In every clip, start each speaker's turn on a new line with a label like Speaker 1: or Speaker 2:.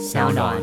Speaker 1: 小暖。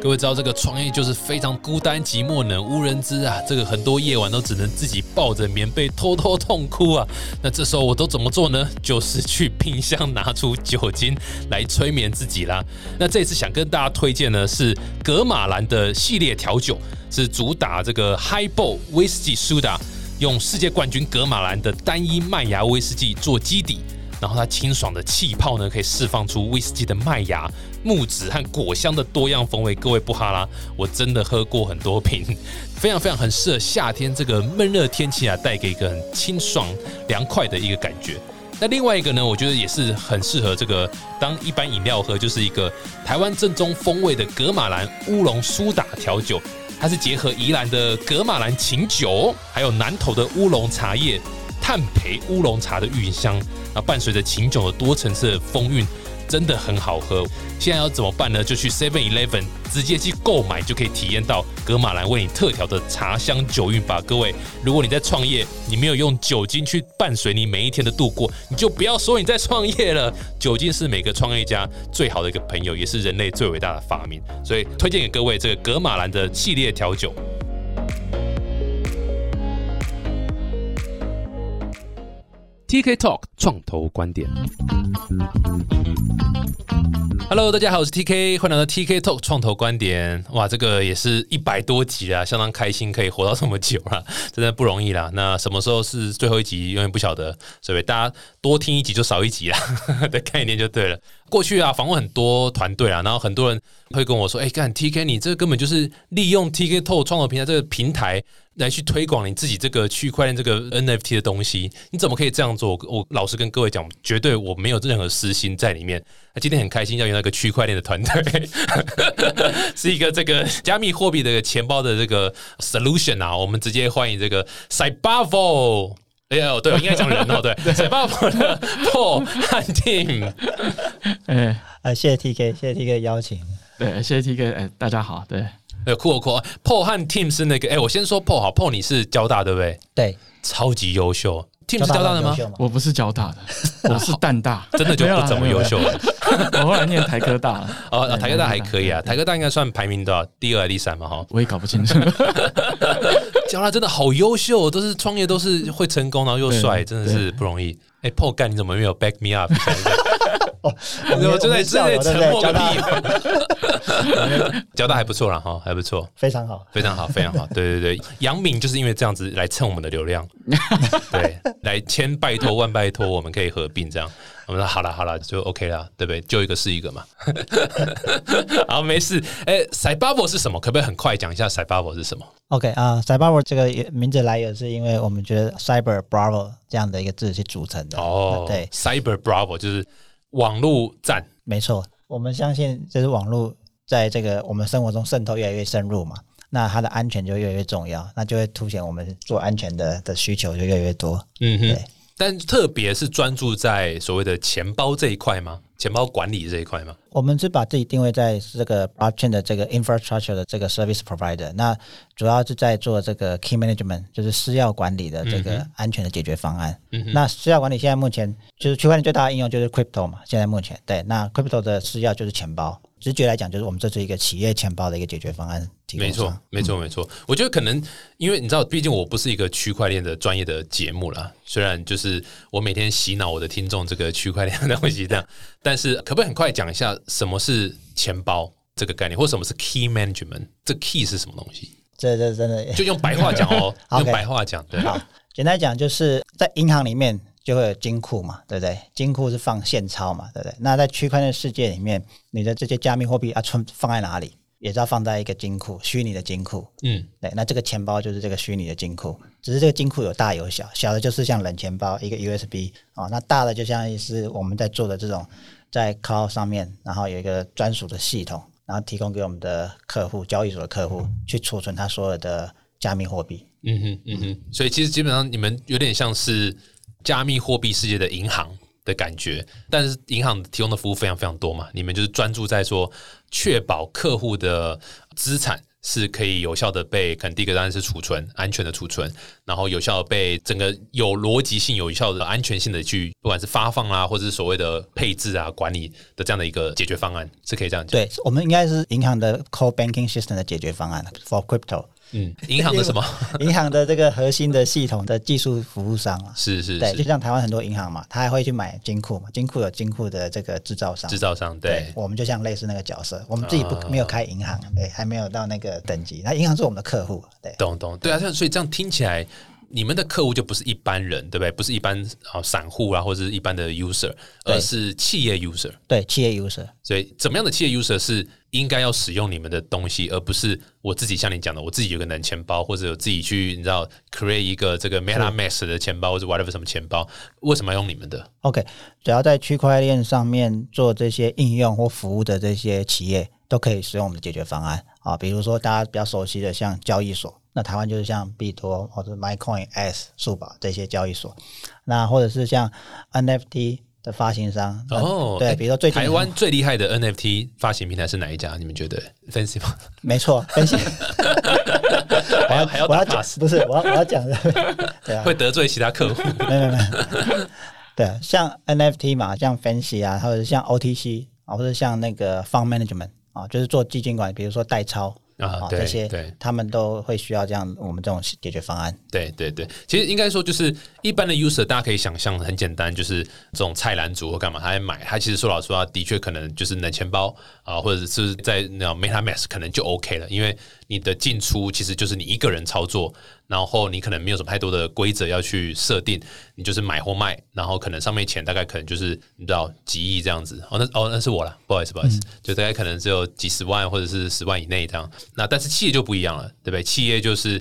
Speaker 2: 各位知道这个创业就是非常孤单寂寞冷无人知啊，这个很多夜晚都只能自己抱着棉被偷偷痛哭啊。那这时候我都怎么做呢？就是去冰箱拿出酒精来催眠自己啦。那这次想跟大家推荐呢是格马兰的系列调酒，是主打这个 Highball Whisky Soda，用世界冠军格马兰的单一麦芽威士忌做基底。然后它清爽的气泡呢，可以释放出威士忌的麦芽、木质和果香的多样风味。各位不哈啦，我真的喝过很多瓶，非常非常很适合夏天这个闷热天气啊，带给一个很清爽凉快的一个感觉。那另外一个呢，我觉得也是很适合这个当一般饮料喝，就是一个台湾正宗风味的格马兰乌龙苏打调酒。它是结合宜兰的格马兰琴酒，还有南投的乌龙茶叶。炭焙乌龙茶的韵香，啊，伴随着琴酒的多层次的风韵，真的很好喝。现在要怎么办呢？就去 Seven Eleven 直接去购买，就可以体验到格马兰为你特调的茶香酒韵吧。各位，如果你在创业，你没有用酒精去伴随你每一天的度过，你就不要说你在创业了。酒精是每个创业家最好的一个朋友，也是人类最伟大的发明。所以推荐给各位这个格马兰的系列调酒。TK Talk 创投观点。Hello，大家好，我是 TK，欢迎来到 TK Talk 创投观点。哇，这个也是一百多集啊，相当开心可以活到这么久了，真的不容易啦。那什么时候是最后一集，永远不晓得，所以大家多听一集就少一集啦 的概念就对了。过去啊，访问很多团队啊，然后很多人会跟我说：“哎，干 TK，你这根本就是利用 TK Talk 创投平台这个平台。”来去推广你自己这个区块链这个 NFT 的东西，你怎么可以这样做？我老实跟各位讲，绝对我没有任何私心在里面。那今天很开心要用那个区块链的团队，是一个这个加密货币的钱包的这个 solution 啊，我们直接欢迎这个 Cybavo。哎呦，对，我应该讲人哦，对，Cybavo 的 Paul 和 Tim。
Speaker 3: 哎，啊，谢谢 TK，谢谢 TK 邀请。
Speaker 4: 对，谢谢 TK，哎，大家好，对。
Speaker 2: 呃，酷酷，Paul 和 Tim 是那个，哎，我先说 Paul 好，Paul 你是交大对不对？
Speaker 3: 对，
Speaker 2: 超级优秀。Tim 是交大的吗？
Speaker 4: 我不是交大的，我是淡大，
Speaker 2: 真的就不怎么优秀了。
Speaker 4: 我后来念台科大，
Speaker 2: 哦，台科大还可以啊，台科大应该算排名多少？第二、第三嘛？哈，
Speaker 4: 我也搞不清楚。
Speaker 2: 交大真的好优秀，都是创业都是会成功，然后又帅，真的是不容易。哎，Paul 干，你怎么没有 back me up？
Speaker 3: 哦，
Speaker 2: 我就在
Speaker 3: 这
Speaker 2: 里沉默个屁。交大还不错了哈，还不错，
Speaker 3: 非常好，
Speaker 2: 非常好，非常好。对对对，杨敏就是因为这样子来蹭我们的流量，对，来千拜托万拜托，我们可以合并这样。我们说好了好了，就 OK 了，对不对？就一个是一个嘛。好，没事。哎，Cybubble 是什么？可不可以很快讲一下 Cybubble 是什么
Speaker 3: ？OK 啊，Cybubble 这个名字来源是因为我们觉得 Cyber Bravo 这样的一个字去组成的。
Speaker 2: 哦，
Speaker 3: 对
Speaker 2: ，Cyber Bravo 就是网络战。
Speaker 3: 没错，我们相信就是网络在这个我们生活中渗透越来越深入嘛，那它的安全就越来越重要，那就会凸显我们做安全的的需求就越来越多。
Speaker 2: 嗯哼。但特别是专注在所谓的钱包这一块吗？钱包管理这一块吗？
Speaker 3: 我们是把自己定位在这个 blockchain 的这个 infrastructure 的这个 service provider，那主要是在做这个 key management，就是私钥管理的这个安全的解决方案。那私钥管理现在目前就是区块链最大的应用就是 crypto 嘛，现在目前对，那 crypto 的私钥就是钱包。直觉来讲，就是我们这是一个企业钱包的一个解决方案。
Speaker 2: 没错，没错，没错。我觉得可能因为你知道，毕竟我不是一个区块链的专业的节目啦。虽然就是我每天洗脑我的听众这个区块链的东西这样，但是可不可以很快讲一下什么是钱包这个概念，或什么是 key management？这 key 是什么东西？
Speaker 3: 这这真的
Speaker 2: 就用白话讲哦，用白话讲对。
Speaker 3: 好，简单讲就是在银行里面。就会有金库嘛，对不对？金库是放现钞嘛，对不对？那在区块链世界里面，你的这些加密货币啊，存放在哪里？也是要放在一个金库，虚拟的金库。嗯，对。那这个钱包就是这个虚拟的金库，只是这个金库有大有小，小的就是像冷钱包一个 USB 啊，那大的就像是我们在做的这种在 Cloud 上面，然后有一个专属的系统，然后提供给我们的客户、交易所的客户去储存他所有的加密货币。
Speaker 2: 嗯哼，嗯哼。所以其实基本上你们有点像是。加密货币世界的银行的感觉，但是银行提供的服务非常非常多嘛，你们就是专注在说确保客户的资产是可以有效的被，可能第一个当然是储存，安全的储存，然后有效的被整个有逻辑性、有效的安全性的去，不管是发放啊，或者是所谓的配置啊、管理的这样的一个解决方案，是可以这样讲。
Speaker 3: 对，我们应该是银行的 core banking system 的解决方案 for crypto。
Speaker 2: 嗯，银行的什么？
Speaker 3: 银行的这个核心的系统的技术服务商啊，
Speaker 2: 是是，
Speaker 3: 对，就像台湾很多银行嘛，他还会去买金库嘛，金库有金库的这个制造商，
Speaker 2: 制造商，对，
Speaker 3: 我们就像类似那个角色，我们自己不没有开银行，对，还没有到那个等级，那银行是我们的客户，对，
Speaker 2: 懂懂，对啊，像所以这样听起来。你们的客户就不是一般人，对不对？不是一般啊散户啊，或者是一般的 user，而是企业 user。
Speaker 3: 对，企业 user。
Speaker 2: 所以，怎么样的企业 user 是应该要使用你们的东西，而不是我自己像你讲的，我自己有个冷钱包，或者有自己去你知道 create 一个这个 MetaMask 的钱包，或者 whatever 什么钱包，为什么要用你们的
Speaker 3: ？OK，只要在区块链上面做这些应用或服务的这些企业，都可以使用我们的解决方案啊。比如说大家比较熟悉的，像交易所。那台湾就是像币托或者 MyCoin、S、数宝这些交易所，那或者是像 NFT 的发行商哦，对，比如说最
Speaker 2: 台湾最厉害的 NFT 发行平台是哪一家？你们觉得分析吗？
Speaker 3: 没错，分析。
Speaker 2: 还要还要我
Speaker 3: 要讲，不是我要我要讲的，对啊，
Speaker 2: 会得罪其他客户。
Speaker 3: 没有没有，对，像 NFT 嘛，像分析啊，或者像 OTC 啊，或者像那个 Fund Management 啊，就是做基金管理，比如说代抄。啊，这些对，他们都会需要这样我们这种解决方案。
Speaker 2: 对对对，其实应该说就是一般的 user，大家可以想象很简单，就是这种菜篮族或干嘛，他来买，他其实说老实话，的确可能就是冷钱包啊，或者是在那种 MetaMask 可能就 OK 了，因为你的进出其实就是你一个人操作。然后你可能没有什么太多的规则要去设定，你就是买或卖，然后可能上面钱大概可能就是你知道几亿这样子哦，那哦那是我了，不好意思不好意思，就大概可能只有几十万或者是十万以内这样。那但是企业就不一样了，对不对？企业就是，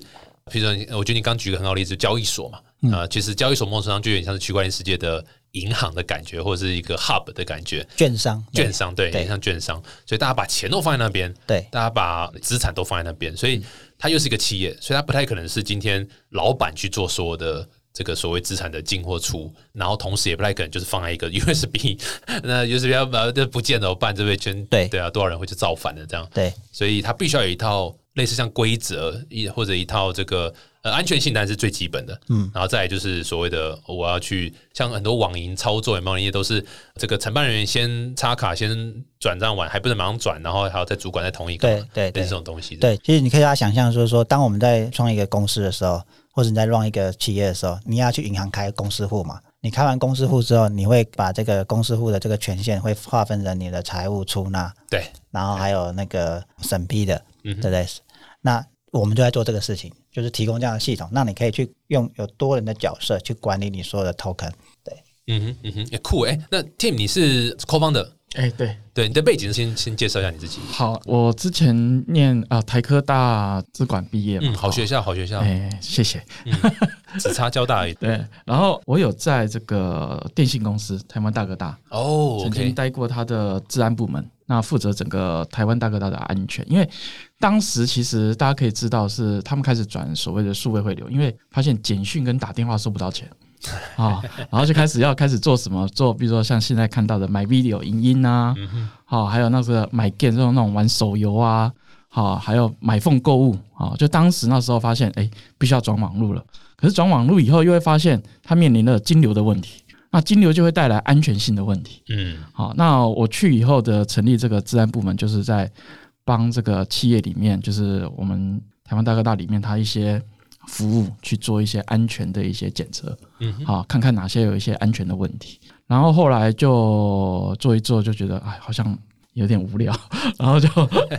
Speaker 2: 比如说我觉得你刚举个很好例子，交易所嘛，啊，其实交易所某种程度上就有点像是区块链世界的银行的感觉，或者是一个 hub 的感觉，
Speaker 3: 券商，
Speaker 2: 券商对，有像券商，所以大家把钱都放在那边，
Speaker 3: 对，
Speaker 2: 大家把资产都放在那边，所以。它又是一个企业，所以它不太可能是今天老板去做所有的这个所谓资产的进或出，然后同时也不太可能就是放在一个 USB，那 USB 要把这不见怎么办？这边圈
Speaker 3: 对。
Speaker 2: 对啊，多少人会去造反的这样？
Speaker 3: 对，
Speaker 2: 所以它必须要有一套类似像规则一或者一套这个。呃，安全性当然是最基本的，嗯，然后再来就是所谓的我要去像很多网银操作，有没有？那些都是这个承办人员先插卡，先转账完，还不能马上转，然后还要在主管在同一个，
Speaker 3: 对对对，
Speaker 2: 这种东西。
Speaker 3: 对，其实你可以大家想象，就是说，当我们在创一个公司的时候，或者你在 run 一个企业的时候，你要去银行开公司户嘛？你开完公司户之后，你会把这个公司户的这个权限会划分成你的财务出纳，
Speaker 2: 对，
Speaker 3: 然后还有那个审批的，对不对？那我们就在做这个事情。就是提供这样的系统，那你可以去用有多人的角色去管理你所有的 token。对，
Speaker 2: 嗯哼，嗯哼，也酷哎。那 Tim，你是 Co-founder？
Speaker 4: 哎，对，
Speaker 2: 对，你的背景先先介绍一下你自己。
Speaker 4: 好，我之前念啊台科大资管毕业，
Speaker 2: 嗯，好学校，好学校。
Speaker 4: 哎，谢谢。
Speaker 2: 只差交大而已。
Speaker 4: 对，然后我有在这个电信公司台湾大哥大
Speaker 2: 哦，
Speaker 4: 曾经待过他的治安部门。那负责整个台湾大哥大的安全，因为当时其实大家可以知道是他们开始转所谓的数位汇流，因为发现简讯跟打电话收不到钱 啊，然后就开始要开始做什么做，比如说像现在看到的买 video 影音啊，好，还有那个买 game 这种那种玩手游啊，好，还有买凤购物啊，就当时那时候发现，哎，必须要转网络了。可是转网络以后，又会发现它面临了金流的问题。那金流就会带来安全性的问题。嗯，好，那我去以后的成立这个治安部门，就是在帮这个企业里面，就是我们台湾大哥大里面，它一些服务去做一些安全的一些检测。嗯，好，看看哪些有一些安全的问题。然后后来就做一做，就觉得哎，好像有点无聊。然后就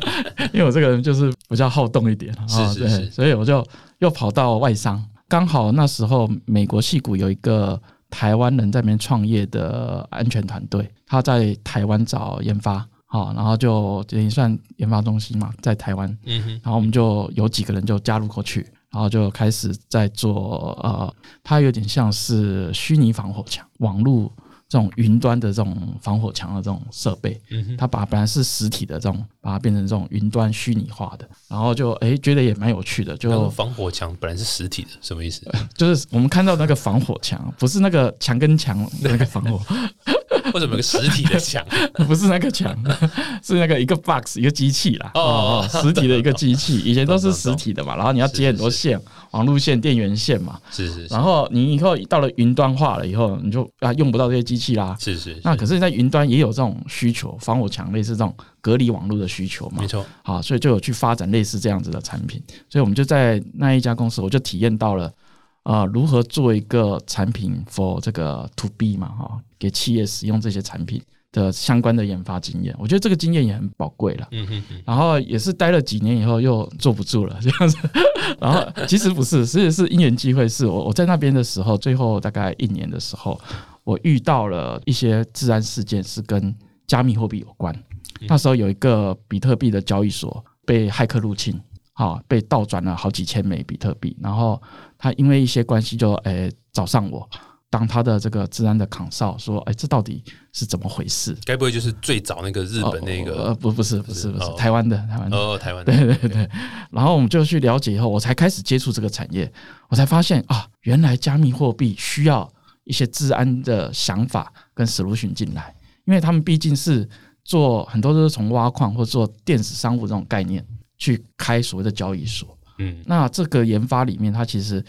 Speaker 4: 因为我这个人就是比较好动一点，
Speaker 2: 是是是，
Speaker 4: 所以我就又跑到外商。刚好那时候美国戏股有一个。台湾人在那边创业的安全团队，他在台湾找研发，好，然后就等于算研发中心嘛，在台湾，嗯哼，然后我们就有几个人就加入过去，然后就开始在做，呃，它有点像是虚拟防火墙，网络。这种云端的这种防火墙的这种设备，嗯，它把本来是实体的这种，把它变成这种云端虚拟化的，然后就哎觉得也蛮有趣的。就
Speaker 2: 防火墙本来是实体的，什么意思？
Speaker 4: 就是我们看到那个防火墙，不是那个墙跟墙那个防火，
Speaker 2: 为什么有个实体的墙？
Speaker 4: 不是那个墙，是那个一个 box 一个机器啦。
Speaker 2: 哦
Speaker 4: 哦，实体的一个机器，以前都是实体的嘛，然后你要接很多线，网路线、电源线嘛。
Speaker 2: 是是是
Speaker 4: 然后你以后到了云端化了以后，你就啊用不到这些机器啦。
Speaker 2: 是是，
Speaker 4: 那可是，在云端也有这种需求，防火墙类似这种隔离网络的需求嘛
Speaker 2: 没。错，
Speaker 4: 好，所以就有去发展类似这样子的产品。所以我们就在那一家公司，我就体验到了，呃，如何做一个产品 for 这个 to B 嘛，哈，给企业使用这些产品的相关的研发经验。我觉得这个经验也很宝贵了。然后也是待了几年以后又坐不住了 这样子，然后其实不是，其实是因缘机会，是我我在那边的时候，最后大概一年的时候，我遇到了一些治安事件是跟加密货币有关。那时候有一个比特币的交易所被骇客入侵，好、被倒转了好几千枚比特币，然后他因为一些关系就诶、找上我。当他的这个治安的扛哨说：“哎，这到底是怎么回事？”
Speaker 2: 该不会就是最早那个日本那
Speaker 4: 个呃
Speaker 2: 个
Speaker 4: 不不是不是不是
Speaker 2: 哦
Speaker 4: 台湾的台湾的
Speaker 2: 哦，台湾的
Speaker 4: 对对对，然后我们就去了解以后，我才开始接触这个产业，我才发现啊，原来加密货币需要一些治安的想法跟 solution 进来，因为他们毕竟是做很多都是从挖矿或做电子商务这种概念去开所谓的交易所。
Speaker 2: 嗯
Speaker 4: 那这个研发里面，它其实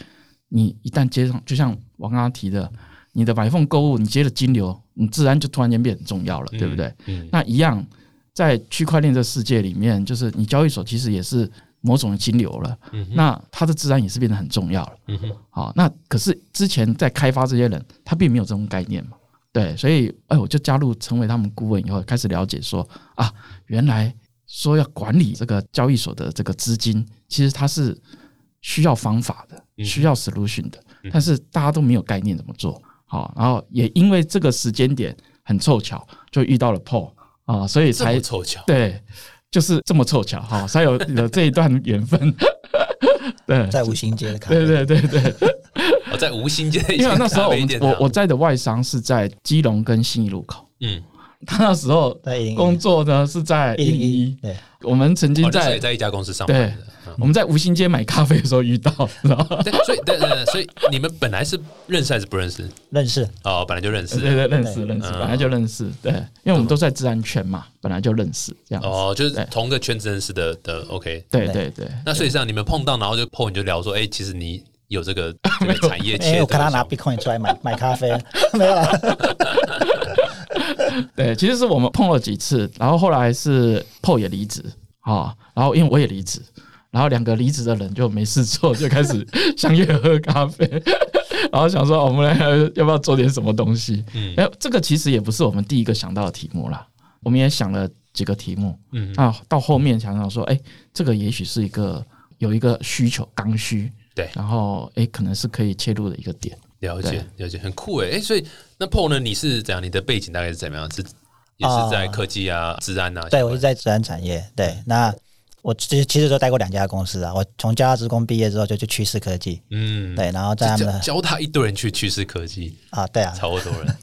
Speaker 4: 你一旦接上，就像我刚刚提的，你的买凤购物，你接了金流，你自然就突然间变很重要了，对不对？
Speaker 2: 嗯
Speaker 4: 那一样，在区块链的世界里面，就是你交易所其实也是某种的金流了，
Speaker 2: 嗯
Speaker 4: 那它的自然也是变得很重要了。
Speaker 2: 嗯哼，
Speaker 4: 好，那可是之前在开发这些人，他并没有这种概念嘛，对，所以哎，我就加入成为他们顾问以后，开始了解说啊，原来说要管理这个交易所的这个资金，其实它是需要方法的，
Speaker 2: 嗯。
Speaker 4: 需要 solution 的，但是大家都没有概念怎么做。好，然后也因为这个时间点很凑巧，就遇到了 Paul 啊，所以才
Speaker 2: 么凑巧，
Speaker 4: 对，就是这么凑巧哈，才有有这一段缘分。对，
Speaker 3: 在五星街的咖啡
Speaker 4: 对对对对，
Speaker 2: 我在无心街
Speaker 4: 因为那时候我我我在的外商是在基隆跟信义路口，
Speaker 2: 嗯，
Speaker 4: 他那时候工作呢是在
Speaker 3: 一零
Speaker 4: 一我们曾经在
Speaker 2: 也在一家公司上班
Speaker 4: 我们在吴兴街买咖啡的时候遇到，然后
Speaker 2: 对，所以对对对，所以你们本来是认识还是不认识？
Speaker 3: 认识。
Speaker 2: 哦，本来就认识。
Speaker 4: 对对认识
Speaker 3: 对。
Speaker 4: 认识，
Speaker 2: 嗯。
Speaker 4: 本来就认识，对，因为我们都在治安圈嘛，本来就认识这样，
Speaker 2: 哦，就是
Speaker 4: 对。
Speaker 2: 同个圈子认识的的，OK。
Speaker 4: 对对。对，
Speaker 2: 那所以这样你们碰到，然后就碰你就聊说，哎，其实你有这个这个 产业
Speaker 3: 因
Speaker 2: 切的
Speaker 3: 为我看他拿 Bitcoin 出来买买咖啡，没有啦，
Speaker 4: 对，其实是我们碰了几次，然后后来是 PO 也离职啊，然后因为我也离职，然后两个离职的人就没事做，就开始 相约喝咖啡，然后想说我们来要不要做点什么东西？
Speaker 2: 嗯
Speaker 4: 哎，这个其实也不是我们第一个想到的题目啦，我们也想了几个题目，
Speaker 2: 嗯
Speaker 4: 啊到后面想想说，哎，这个也许是一个有一个需求刚需，
Speaker 2: 对
Speaker 4: 然后哎可能是可以切入的一个点。
Speaker 2: 了解了解，很酷哎哎，所以那 Paul 呢？你是怎样？你的背景大概是怎么样？是也是在科技啊、治安啊？
Speaker 3: 对我是在治安产业，对，那我其实其实都待过两家公司啊，我从交大职工毕业之后就去趋势科技，
Speaker 2: 嗯，
Speaker 3: 对，然后在他们的
Speaker 2: 教教他一堆人去趋势科技，
Speaker 3: 啊，对啊，
Speaker 2: 超多人，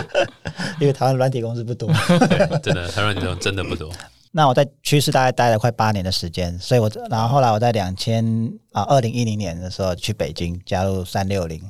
Speaker 3: 因为台湾软体公司不多，
Speaker 2: 对，真的台湾这种真的不多。
Speaker 3: 那我在趋势大概待了快八年的时间，所以我然后后来我在两千啊二零一零年的时候去北京加入三六零。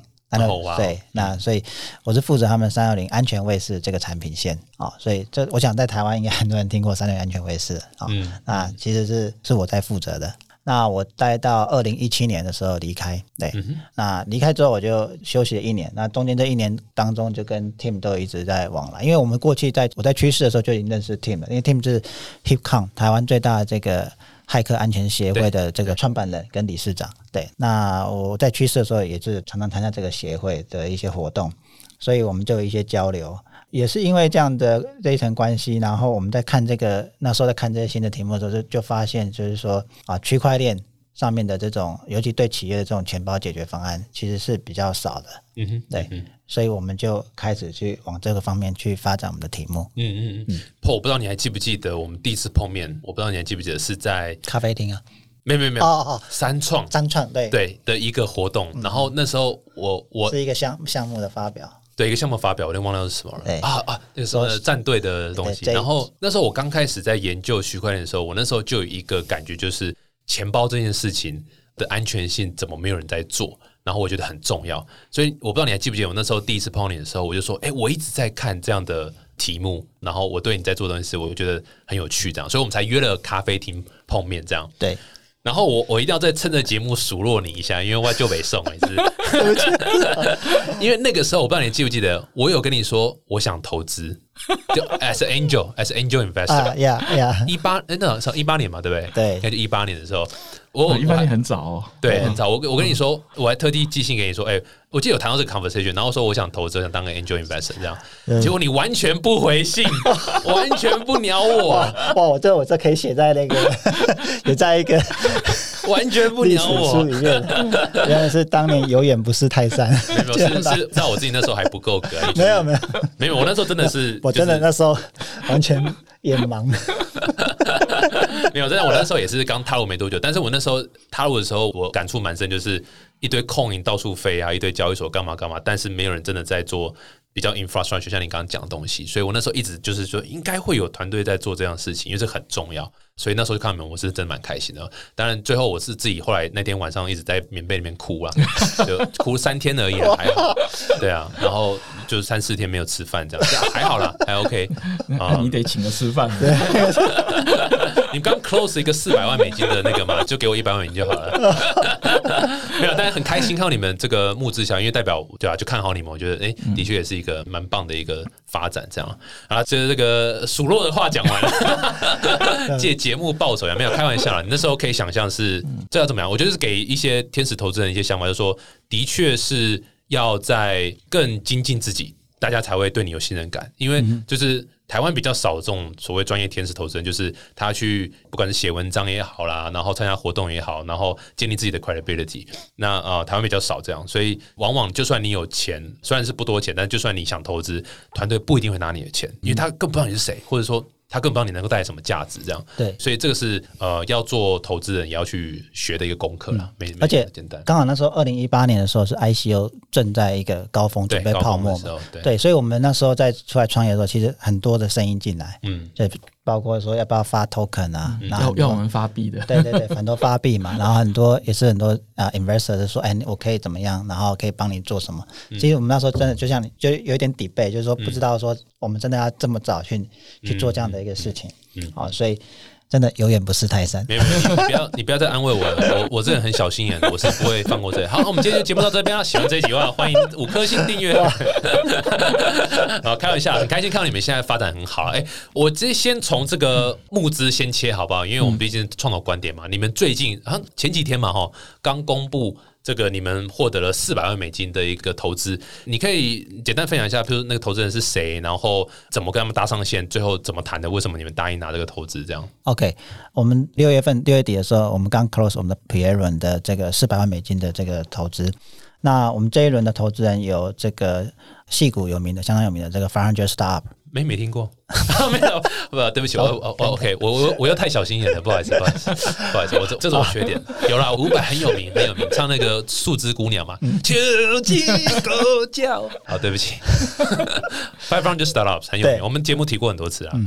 Speaker 3: 对，那所以我是负责他们三六零安全卫士这个产品线啊、所以这我想在台湾应该很多人听过三六零安全卫士啊、
Speaker 2: 嗯
Speaker 3: 那其实是是我在负责的。那我待到二零一七年的时候离开，对，
Speaker 2: 嗯
Speaker 3: 那离开之后我就休息了一年。那中间这一年当中，就跟 Tim 都一直在往来，因为我们过去在我在趋势的时候就已经认识 Tim 了，因为 Tim 是 HipCon 台湾最大的这个骇客安全协会的这个创办人跟理事长。对，那我在趋势的时候也是常常参加这个协会的一些活动，所以我们就有一些交流。也是因为这样的这一层关系，然后我们在看这个那时候在看这些新的题目的时候，就就发现就是说啊，区块链上面的这种，尤其对企业的这种钱包解决方案，其实是比较少的。
Speaker 2: 嗯哼，
Speaker 3: 对
Speaker 2: 嗯
Speaker 3: 所以我们就开始去往这个方面去发展我们的题目。
Speaker 2: 嗯嗯嗯。Paul，我不知道你还记不记得我们第一次碰面？我不知道你还记不记得是在
Speaker 3: 咖啡厅啊，
Speaker 2: 没有没有没有
Speaker 3: 哦哦哦，
Speaker 2: 三创
Speaker 3: 三创对，
Speaker 2: 对的一个活动，然后那时候我我
Speaker 3: 是一个项项目的发表。
Speaker 2: 对一个项目发表，我有点忘了是什么了
Speaker 3: 对
Speaker 2: 啊啊，那个时候的战队的东西。然后那时候我刚开始在研究区块链的时候，我那时候就有一个感觉，就是钱包这件事情的安全性怎么没有人在做？然后我觉得很重要，所以我不知道你还记不记得我那时候第一次碰你的时候，我就说，哎，我一直在看这样的题目，然后我对你在做的东西，我觉得很有趣，这样，所以我们才约了咖啡厅碰面，这样。
Speaker 3: 对，
Speaker 2: 然后我我一定要再趁着节目数落你一下，因为我就没送，你是，因为那个时候我不知道你记不记得，我有跟你说我想投资，就 as an angel，as an angel
Speaker 3: 啊
Speaker 2: investor，
Speaker 3: 呀呀，
Speaker 2: 一八哎那时候一八年嘛，对不对？
Speaker 3: 对
Speaker 2: 应该就一八年的时候，我
Speaker 4: 一八年很早哦，
Speaker 2: 对，很早。我我跟你说，我还特地寄信给你说，哎、我记得有谈到这个 conversation，然后说我想投资，想当个 angel investor 这样，结果你完全不回信，完全不鸟我，
Speaker 3: 哇，我这我这可以写在那个，也在一个
Speaker 2: 完全不
Speaker 3: 鸟我书
Speaker 2: 鸟我。
Speaker 3: 里面。原来是当年有眼不识泰山，
Speaker 2: 没有，是是，在我自己那时候还不够格。
Speaker 3: 没有没有，
Speaker 2: 没有，我那时候真的是，
Speaker 3: 我真的那时候 完全眼盲。
Speaker 2: 没有，真的，我那时候也是刚踏入没多久，但是我那时候踏入的时候，我感触蛮深，就是一堆空影到处飞啊，一堆交易所干嘛干嘛，但是没有人真的在做比较 infrastructure，像你刚刚讲的东西，所以我那时候一直就是说，应该会有团队在做这样的事情，因为这很重要，所以那时候就看你们，我是真的蛮开心的。当然，最后我是自己后来那天晚上一直在棉被里面哭啊，就哭三天而已啊，还好，对啊，然后就是三四天没有吃饭这样，还好啦，还 OK 啊
Speaker 4: 那。你得请我吃饭。
Speaker 2: 你刚 close 一个四百万美金的那个嘛，就给我一百万美金就好了。没有，但是很开心看到你们这个募资小，因为代表对啊，就看好你们，我觉得哎、的确也是一个蛮棒的一个发展，这样啊，就是这个数落的话讲完了，借节目报仇呀没有开玩笑啦。你那时候可以想象是这要怎么样？我觉得是给一些天使投资人一些想法，就是说，的确是要在更精进自己，大家才会对你有信任感，因为就是。台湾比较少这种所谓专业天使投资人，就是他去不管是写文章也好啦，然后参加活动也好，然后建立自己的 credibility。那呃，台湾比较少这样，所以往往就算你有钱，虽然是不多钱，但就算你想投资，团队不一定会拿你的钱，因为他更不知道你是谁，或者说他更不知道你能够带来什么价值，这样。
Speaker 3: 对
Speaker 2: 所以这个是呃要做投资人也要去学的一个功课啦，没没
Speaker 3: 而且
Speaker 2: 简单。
Speaker 3: 刚好那时候二零一八年的时候是 ICO 正在一个高峰，
Speaker 2: 对
Speaker 3: 准备泡沫嘛。
Speaker 2: 对
Speaker 3: 对，所以我们那时候在出来创业的时候，其实很多的声音进来，
Speaker 2: 嗯，
Speaker 3: 就包括说要不要发 token 啊，然后
Speaker 4: 要要我们发币的，
Speaker 3: 对对对，很多发币嘛，然后很多也是很多啊、investor 就说，哎，我可以怎么样，然后可以帮你做什么。
Speaker 2: 嗯。
Speaker 3: 其实我们那时候真的就像你，就有一点 debate，就是说不知道说我们真的要这么早去去做这样的一个事情，嗯，好、所以真的有眼不识泰山。
Speaker 2: 没有，没有你不要，你不要再安慰我了。我我这人很小心眼的，我是不会放过这好，那，我们今天节目到这边了。喜欢这一集的话，欢迎五颗星订阅。好，开玩笑，很开心看到你们现在发展很好。哎、我这先从这个募资先切好不好？因为我们毕竟是创造观点嘛。你们最近啊前几天嘛，哈，刚公布。这个你们获得了四百万美金的一个投资，你可以简单分享一下，比如那个投资人是谁，然后怎么跟他们搭上线，最后怎么谈的，为什么你们答应拿这个投资这样
Speaker 3: ？OK，我们六月份六月底的时候，我们刚 close 我们的 P A 轮的这个四百万美金的这个投资。那我们这一轮的投资人有这个戏股有名的、相当有名的这个 Five Hundred Startup，
Speaker 2: 没没听过，没有，不，对不起，我我我 OK，我我我又太小心眼了，不好意思，不好意思，不好意思，我这这是我缺点。有啦，伍佰很有名，很有名，唱那个《树枝姑娘》嘛，秋季狗叫。好，对不起，Five Hundred Startups 很有名，我们节目提过很多次啊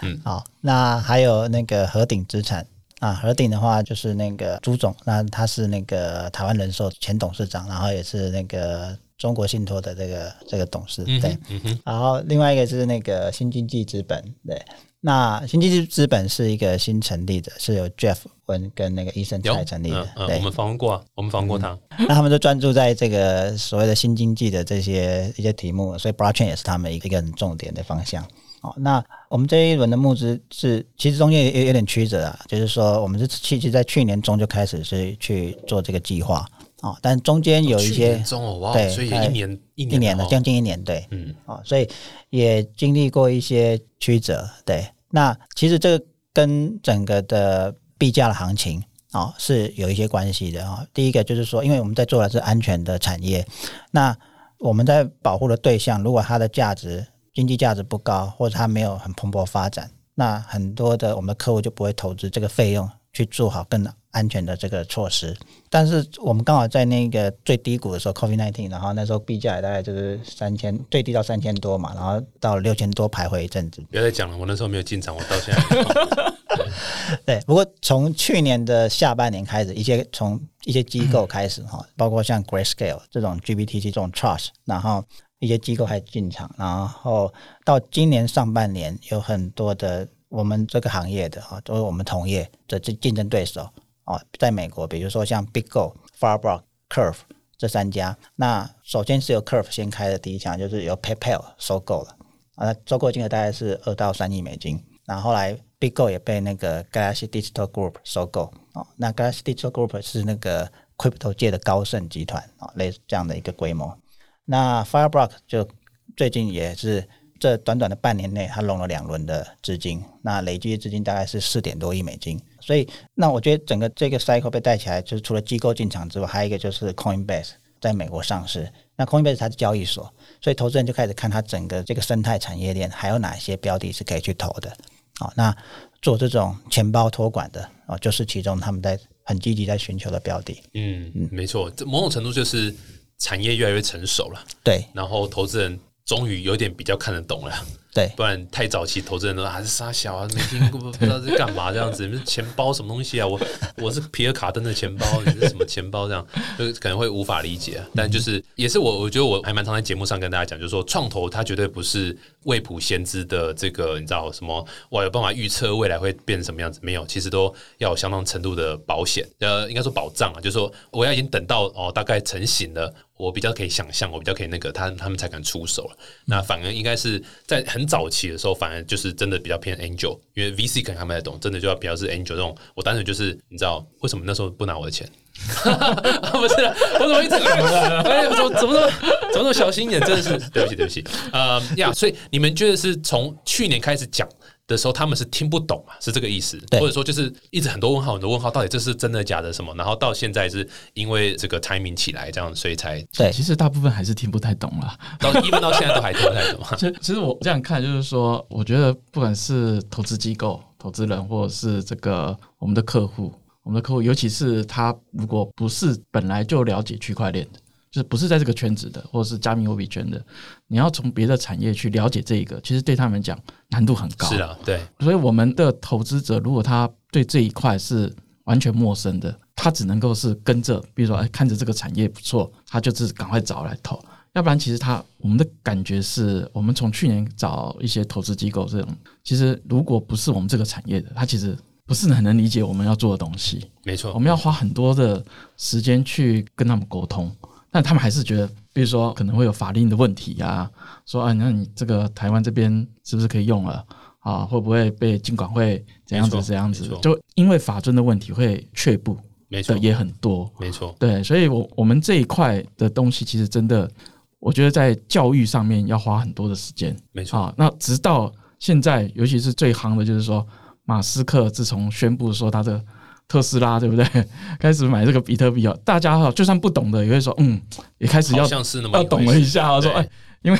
Speaker 2: 嗯，
Speaker 3: 好，那还有那个河鼎资产。啊，河鼎的话就是那个朱总，那他是那个台湾人寿前董事长，然后也是那个中国信托的这个这个董事，对，然后另外一个是那个新经济资本，对，那新经济资本是一个新成立的，是由 Jeff 温跟那个医生
Speaker 2: 有
Speaker 3: 蔡成立的对。
Speaker 2: 我，们访问过啊，我们访问过他，
Speaker 3: 那他们就专注在这个所谓的新经济的这些一些题目，所以 blockchain 也是他们一个一个很重点的方向。哦，那我们这一轮的募资是其实中间也有点曲折啊，就是说我们是其实在去年中就开始是去做这个计划哦，但中间有一些
Speaker 2: 年中哦，哇，
Speaker 3: 对
Speaker 2: 所以一年一
Speaker 3: 一年了，
Speaker 2: 哦
Speaker 3: 将近一年，对，
Speaker 2: 嗯
Speaker 3: 哦，所以也经历过一些曲折，对。那其实这个跟整个的币价的行情哦是有一些关系的啊、哦。第一个就是说，因为我们在做的是安全的产业，那我们在保护的对象，如果它的价值经济价值不高，或者它没有很蓬勃发展，那很多的我们的客户就不会投资这个费用去做好更安全的这个措施。但是我们刚好在那个最低谷的时候，COVID nineteen，然后那时候币价也大概就是三千，最低到三千多嘛，然后到六千多徘徊一阵子。
Speaker 2: 不要再讲了，我那时候没有进场，我到现在
Speaker 3: 对，不过从去年的下半年开始，一些从一些机构开始哈，包括像 Grayscale 这种 GBTC 这种 Trust，然后一些机构还进场，然后到今年上半年有很多的我们这个行业的啊，都是我们同业的这竞争对手啊，在美国，比如说像 BigGo、Fireblock、Curve 这三家，那首先是由 Curve 先开的第一枪，就是由 PayPal 收购了啊，收购金额大概是二到三亿美金，然后来 BigGo 也被那个 Galaxy Digital Group 收购哦，那 Galaxy Digital Group 是那个 Crypto 界的高盛集团啊，类似这样的一个规模。那 Fireblock 就最近也是这短短的半年内，它融了两轮的资金，那累计资金大概是四点多亿美金。所以，那我觉得整个这个 cycle 被带起来，就是除了机构进场之外，还有一个就是 Coinbase 在美国上市。那 Coinbase 它是交易所，所以投资人就开始看它整个这个生态产业链还有哪些标的是可以去投的。好，那做这种钱包托管的哦，就是其中他们在很积极在寻求的标的。
Speaker 2: 嗯嗯，没错，这某种程度就是产业越来越成熟了，
Speaker 3: 对
Speaker 2: 然后投资人终于有点比较看得懂了。
Speaker 3: 对，
Speaker 2: 不然太早期，投资人都还是傻小啊，没听过，不知道是干嘛这样子。你们钱包什么东西啊？我 我是皮尔卡登的钱包，你是什么钱包？这样就可能会无法理解。但就是也是我，我觉得我还蛮常在节目上跟大家讲，就是说创投它绝对不是未卜先知的这个，你知道什么？我有办法预测未来会变成什么样子？没有，其实都要有相当程度的保险，呃，应该说保障啊，就是说我要已经等到哦大概成型了。我比较可以想象，我比较可以那个，他他们才敢出手了。那反而应该是在很早期的时候，反而就是真的比较偏 angel，因为 VC 可能他们在懂，真的就要比较是 angel 这种。我单纯就是你知道为什么那时候不拿我的钱？不是，我怎么一直哎，怎么怎么怎么怎么小心眼？真的是 对不起对不起。呃呀，所以你们觉得是从去年开始讲？的时候，他们是听不懂嘛？是这个意思，或者说就是一直很多问号，很多问号，到底这是真的假的什么？然后到现在是因为这个 timing 起来，这样所以才
Speaker 3: 对。
Speaker 4: 其实大部分还是听不太懂了，
Speaker 2: 到一般到现在都还听不太懂。
Speaker 4: 其实，其实我这样看就是说，我觉得不管是投资机构、投资人，或者是这个我们的客户，我们的客户，尤其是他如果不是本来就了解区块链的。就是不是在这个圈子的，或者是加密货币圈的，你要从别的产业去了解这一个，其实对他们讲难度很高。
Speaker 2: 是啊，对。
Speaker 4: 所以我们的投资者如果他对这一块是完全陌生的，他只能够是跟着，比如说哎看着这个产业不错，他就是赶快找来投。要不然其实他我们的感觉是我们从去年找一些投资机构这种，其实如果不是我们这个产业的，他其实不是很能理解我们要做的东西。
Speaker 2: 没错，
Speaker 4: 我们要花很多的时间去跟他们沟通。但他们还是觉得，比如说可能会有法令的问题啊，说啊，那你这个台湾这边是不是可以用了啊？会不会被金管会怎样子怎样子？就因为法尊的问题会却步，
Speaker 2: 没错，
Speaker 4: 也很多，
Speaker 2: 没错。
Speaker 4: 对，所以我我们这一块的东西，其实真的，我觉得在教育上面要花很多的时间，
Speaker 2: 没错。
Speaker 4: 那直到现在，尤其是最夯的，就是说马斯克自从宣布说他的。特斯拉对不对？开始买这个比特币哦，大家哈就算不懂的也会说，嗯，也开始要要懂了一下，说哎，因为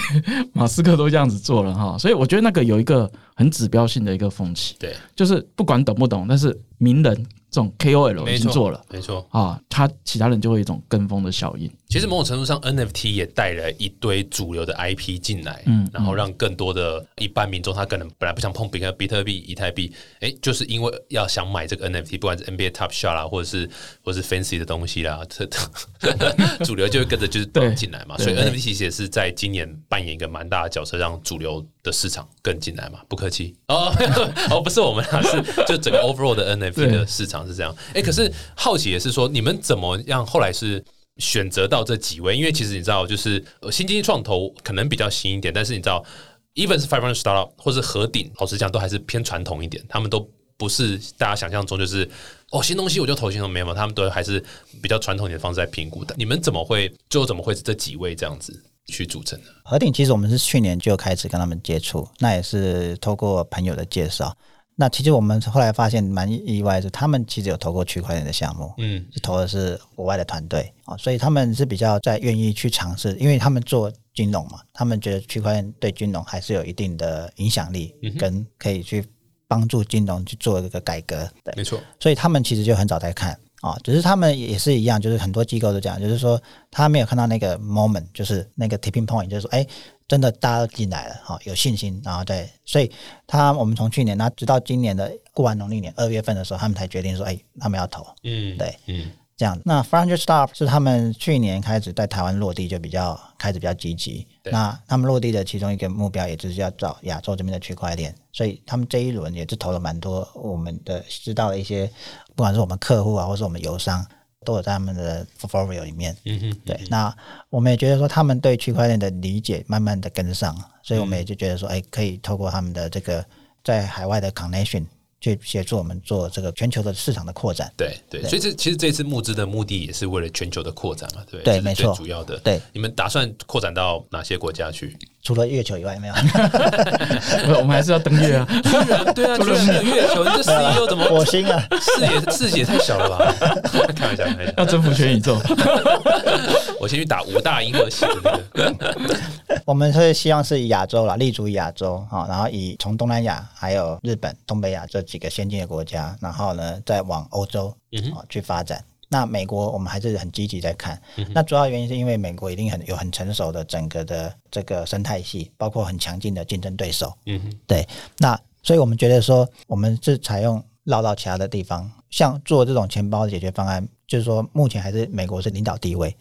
Speaker 4: 马斯克都这样子做了哈，所以我觉得那个有一个很指标性的一个风气，
Speaker 2: 对，
Speaker 4: 就是不管懂不懂，但是名人。这种 KOL 已经做了，
Speaker 2: 没错
Speaker 4: 啊，他其他人就会有一种跟风的效应。
Speaker 2: 其实某种程度上，NFT 也带了一堆主流的 IP 进来，嗯，然后让更多的一般民众，他可能本来不想碰比特比特币、以太币，哎，就是因为要想买这个 NFT，不管是 NBA Top Shot 啦，或者是或者是 Fancy 的东西啦，这 主流就会跟着就是进来嘛。所以 NFT 其实也是在今年扮演一个蛮大的角色，让主流的市场更进来嘛。不客气哦，哦，不是我们啊，是就整个 overall 的 NFT 的市场。是这样，哎，可是好奇也是说，你们怎么样？后来是选择到这几位？因为其实你知道，就是新经济创投可能比较新一点，但是你知道，even 是 five hundred startup 或是合鼎，老实讲都还是偏传统一点，他们都不是大家想象中就是哦新东西我就投新东西嘛，他们都还是比较传统的方式在评估的。你们怎么会最后怎么会是这几位这样子去组成的？
Speaker 3: 合鼎其实我们是去年就开始跟他们接触，那也是透过朋友的介绍。那其实我们后来发现蛮意外，是他们其实有投过区块链的项目，嗯，投的是国外的团队。啊，所以他们是比较在愿意去尝试，因为他们做金融嘛，他们觉得区块链对金融还是有一定的影响力，跟可以去帮助金融去做一个改革，
Speaker 2: 对，没错，
Speaker 3: 所以他们其实就很早在看啊，只是他们也是一样，就是很多机构都讲，就是说他没有看到那个 moment，就是那个 tipping point，就是说，哎。真的大家都进来了，哈，有信心，然后对，所以他我们从去年，那直到今年的过完农历年二月份的时候，他们才决定说，哎，他们要投，嗯，对，嗯，这样。那 f r a n c h Stop 是他们去年开始在台湾落地就比较开始比较积极。那他们落地的其中一个目标，也就是要找亚洲这边的区块链，所以他们这一轮也是投了蛮多我们的知道的一些，不管是我们客户啊，或是我们友商，都有在他们的 portfolio 里面。
Speaker 2: 嗯哼，
Speaker 3: 对，那我们也觉得说，他们对区块链的理解慢慢的跟上，所以我们也就觉得说，哎、可以透过他们的这个在海外的 connection 去协助我们做这个全球的市场的扩展。
Speaker 2: 对对，所以这其实这次募资的目的也是为了全球的扩展嘛，对
Speaker 3: 对没错
Speaker 2: 最主要的。
Speaker 3: 对，
Speaker 2: 你们打算扩展到哪些国家去？
Speaker 3: 除了月球以外，没有。
Speaker 4: 不我们还是要登月啊。
Speaker 2: 居然对啊，居然没有月球，你这 CEO 怎么
Speaker 3: 火星啊，
Speaker 2: 视野视野太小了吧？开玩笑，开玩笑。
Speaker 4: 要征服全宇宙，
Speaker 2: 我先去打五大银河系的那个。
Speaker 3: 我们是希望是以亚洲啦，立足于亚洲哈，然后以从东南亚还有日本、东北亚这几个先进的国家，然后呢再往欧洲啊去发展。那美国我们还是很积极在看，那主要原因是因为美国一定很有很成熟的整个的这个生态系，包括很强劲的竞争对手。
Speaker 2: 嗯哼，
Speaker 3: 对，那所以我们觉得说，我们是采用绕到其他的地方，像做这种钱包的解决方案，就是说目前还是美国是领导地位，